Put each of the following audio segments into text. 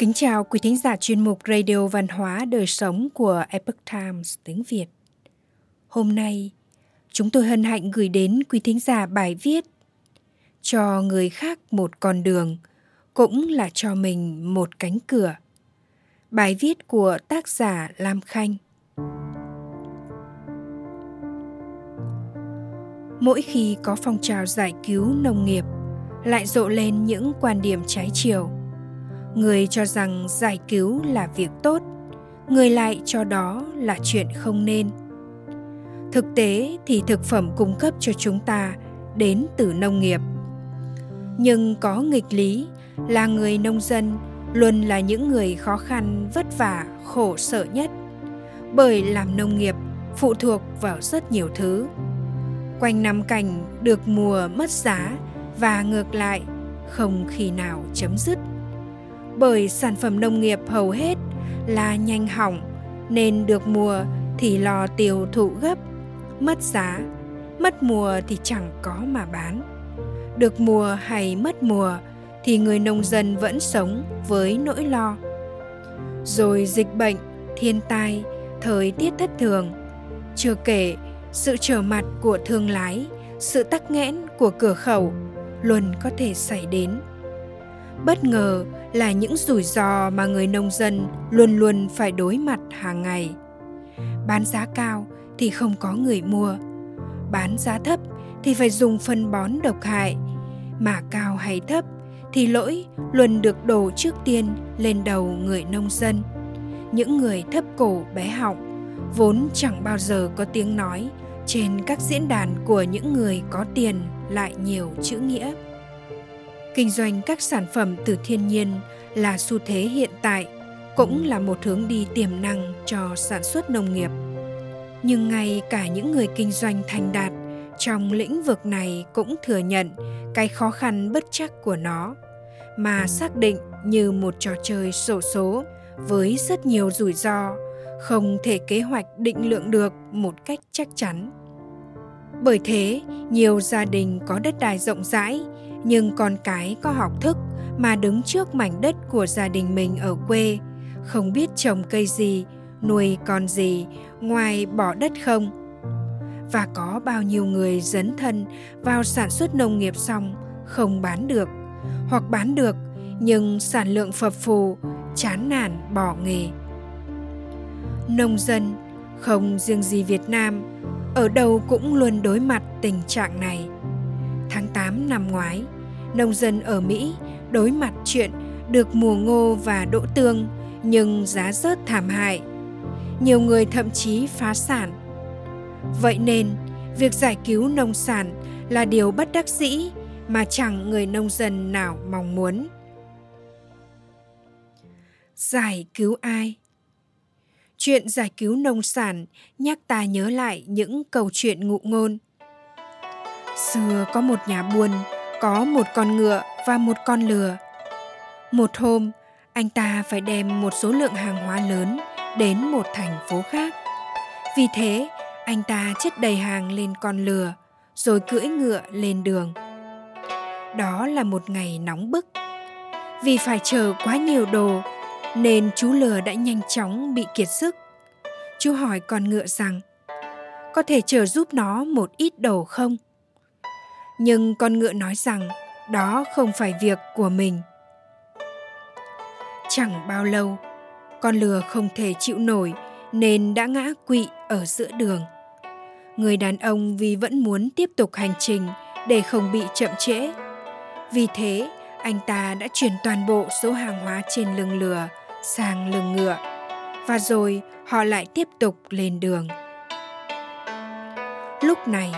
Kính chào quý thính giả chuyên mục Radio Văn hóa Đời Sống của Epoch Times tiếng Việt. Hôm nay, chúng tôi hân hạnh gửi đến quý thính giả bài viết Cho người khác một con đường, cũng là cho mình một cánh cửa. Bài viết của tác giả Lam Khanh. Mỗi khi có phong trào giải cứu nông nghiệp, lại rộ lên những quan điểm trái chiều – người cho rằng giải cứu là việc tốt, người lại cho đó là chuyện không nên. Thực tế thì thực phẩm cung cấp cho chúng ta đến từ nông nghiệp. Nhưng có nghịch lý là người nông dân luôn là những người khó khăn, vất vả, khổ sở nhất. Bởi làm nông nghiệp phụ thuộc vào rất nhiều thứ. Quanh năm cảnh được mùa mất giá và ngược lại không khi nào chấm dứt bởi sản phẩm nông nghiệp hầu hết là nhanh hỏng, nên được mùa thì lo tiêu thụ gấp, mất giá, mất mùa thì chẳng có mà bán. Được mùa hay mất mùa thì người nông dân vẫn sống với nỗi lo. Rồi dịch bệnh, thiên tai, thời tiết thất thường, chưa kể sự trở mặt của thương lái, sự tắc nghẽn của cửa khẩu luôn có thể xảy đến bất ngờ là những rủi ro mà người nông dân luôn luôn phải đối mặt hàng ngày. Bán giá cao thì không có người mua. Bán giá thấp thì phải dùng phân bón độc hại. Mà cao hay thấp thì lỗi luôn được đổ trước tiên lên đầu người nông dân. Những người thấp cổ bé họng vốn chẳng bao giờ có tiếng nói trên các diễn đàn của những người có tiền lại nhiều chữ nghĩa kinh doanh các sản phẩm từ thiên nhiên là xu thế hiện tại, cũng là một hướng đi tiềm năng cho sản xuất nông nghiệp. Nhưng ngay cả những người kinh doanh thành đạt trong lĩnh vực này cũng thừa nhận cái khó khăn bất chắc của nó, mà xác định như một trò chơi sổ số với rất nhiều rủi ro không thể kế hoạch định lượng được một cách chắc chắn bởi thế, nhiều gia đình có đất đai rộng rãi, nhưng con cái có học thức mà đứng trước mảnh đất của gia đình mình ở quê. Không biết trồng cây gì, nuôi con gì, ngoài bỏ đất không? Và có bao nhiêu người dấn thân vào sản xuất nông nghiệp xong, không bán được, hoặc bán được, nhưng sản lượng phập phù, chán nản, bỏ nghề. Nông dân không riêng gì việt nam ở đâu cũng luôn đối mặt tình trạng này tháng 8 năm ngoái, nông dân ở Mỹ đối mặt chuyện được mùa ngô và đỗ tương nhưng giá rớt thảm hại. Nhiều người thậm chí phá sản. Vậy nên, việc giải cứu nông sản là điều bất đắc dĩ mà chẳng người nông dân nào mong muốn. Giải cứu ai? Chuyện giải cứu nông sản nhắc ta nhớ lại những câu chuyện ngụ ngôn – Xưa có một nhà buôn, có một con ngựa và một con lừa. Một hôm, anh ta phải đem một số lượng hàng hóa lớn đến một thành phố khác. Vì thế, anh ta chất đầy hàng lên con lừa, rồi cưỡi ngựa lên đường. Đó là một ngày nóng bức. Vì phải chờ quá nhiều đồ, nên chú lừa đã nhanh chóng bị kiệt sức. Chú hỏi con ngựa rằng, có thể chờ giúp nó một ít đồ không? nhưng con ngựa nói rằng đó không phải việc của mình chẳng bao lâu con lừa không thể chịu nổi nên đã ngã quỵ ở giữa đường người đàn ông vì vẫn muốn tiếp tục hành trình để không bị chậm trễ vì thế anh ta đã chuyển toàn bộ số hàng hóa trên lưng lừa sang lưng ngựa, và rồi họ lại tiếp tục lên đường. Lúc này,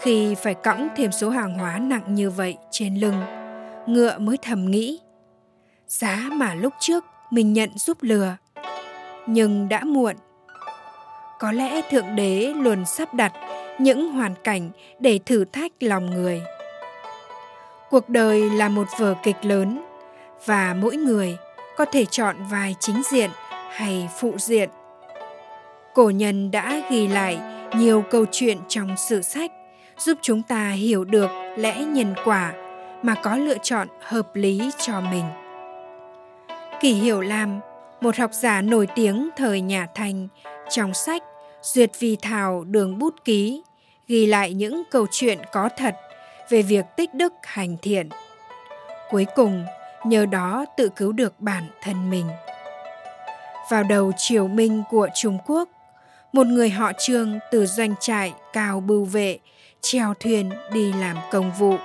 khi phải cõng thêm số hàng hóa nặng như vậy trên lưng, ngựa mới thầm nghĩ, giá mà lúc trước mình nhận giúp lừa, nhưng đã muộn. Có lẽ thượng đế luôn sắp đặt những hoàn cảnh để thử thách lòng người cuộc đời là một vở kịch lớn và mỗi người có thể chọn vai chính diện hay phụ diện. Cổ nhân đã ghi lại nhiều câu chuyện trong sử sách giúp chúng ta hiểu được lẽ nhân quả mà có lựa chọn hợp lý cho mình. Kỷ Hiểu Lam, một học giả nổi tiếng thời nhà Thanh, trong sách Duyệt Vì Thảo Đường Bút Ký, ghi lại những câu chuyện có thật về việc tích đức hành thiện. Cuối cùng, nhờ đó tự cứu được bản thân mình. Vào đầu triều minh của Trung Quốc, một người họ Trương từ doanh trại cao bưu vệ treo thuyền đi làm công vụ.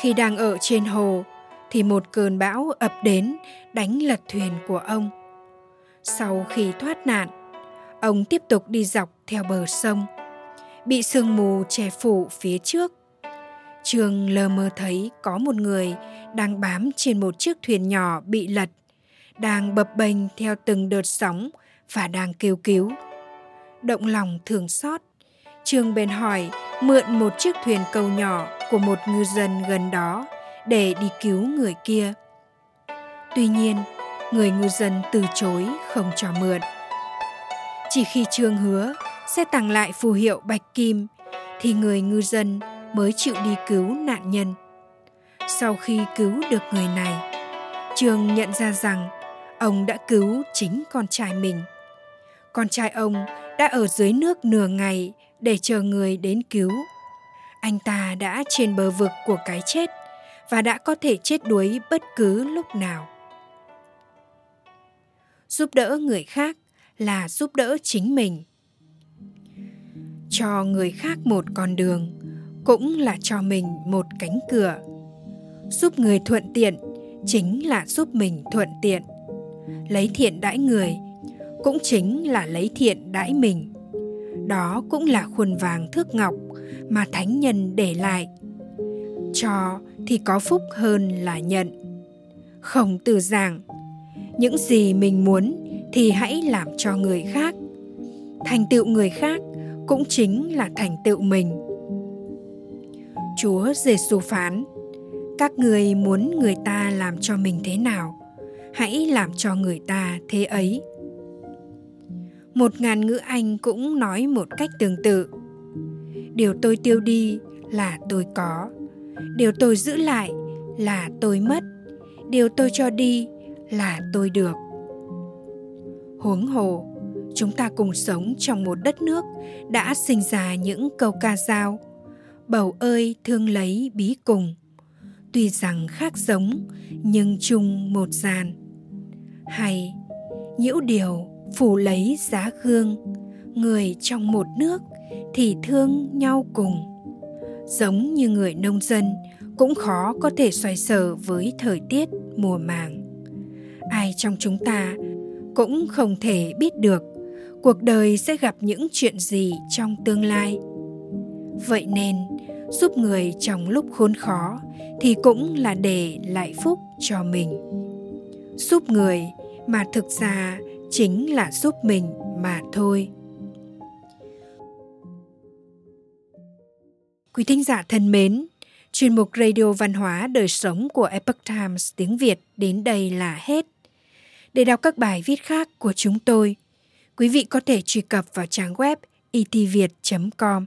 Khi đang ở trên hồ thì một cơn bão ập đến đánh lật thuyền của ông. Sau khi thoát nạn, ông tiếp tục đi dọc theo bờ sông, bị sương mù che phủ phía trước. Trường lờ mơ thấy có một người đang bám trên một chiếc thuyền nhỏ bị lật, đang bập bênh theo từng đợt sóng và đang kêu cứu. Động lòng thường xót, Trường bèn hỏi mượn một chiếc thuyền cầu nhỏ của một ngư dân gần đó để đi cứu người kia. Tuy nhiên, người ngư dân từ chối không cho mượn. Chỉ khi Trương hứa sẽ tặng lại phù hiệu bạch kim thì người ngư dân mới chịu đi cứu nạn nhân. Sau khi cứu được người này, Trương nhận ra rằng ông đã cứu chính con trai mình. Con trai ông đã ở dưới nước nửa ngày để chờ người đến cứu. Anh ta đã trên bờ vực của cái chết và đã có thể chết đuối bất cứ lúc nào. Giúp đỡ người khác là giúp đỡ chính mình. Cho người khác một con đường cũng là cho mình một cánh cửa. Giúp người thuận tiện chính là giúp mình thuận tiện. Lấy thiện đãi người cũng chính là lấy thiện đãi mình. Đó cũng là khuôn vàng thước ngọc mà thánh nhân để lại. Cho thì có phúc hơn là nhận. Không từ giảng, những gì mình muốn thì hãy làm cho người khác. Thành tựu người khác cũng chính là thành tựu mình chúa giêsu phán các người muốn người ta làm cho mình thế nào hãy làm cho người ta thế ấy một ngàn ngữ Anh cũng nói một cách tương tự. Điều tôi tiêu đi là tôi có, điều tôi giữ lại là tôi mất, điều tôi cho đi là tôi được. Huống hồ, chúng ta cùng sống trong một đất nước đã sinh ra những câu ca dao bầu ơi, thương lấy bí cùng. Tuy rằng khác giống, nhưng chung một dàn. Hay, nhiễu điều phủ lấy giá gương người trong một nước thì thương nhau cùng. Giống như người nông dân, cũng khó có thể xoay sở với thời tiết, mùa màng. Ai trong chúng ta cũng không thể biết được, cuộc đời sẽ gặp những chuyện gì trong tương lai vậy nên, giúp người trong lúc khốn khó thì cũng là để lại phúc cho mình. Giúp người mà thực ra chính là giúp mình mà thôi. Quý thính giả thân mến, chuyên mục radio văn hóa đời sống của epoch times tiếng việt đến đây là hết. Để đọc các bài viết khác của chúng tôi, quý vị có thể truy cập vào trang web e itviet com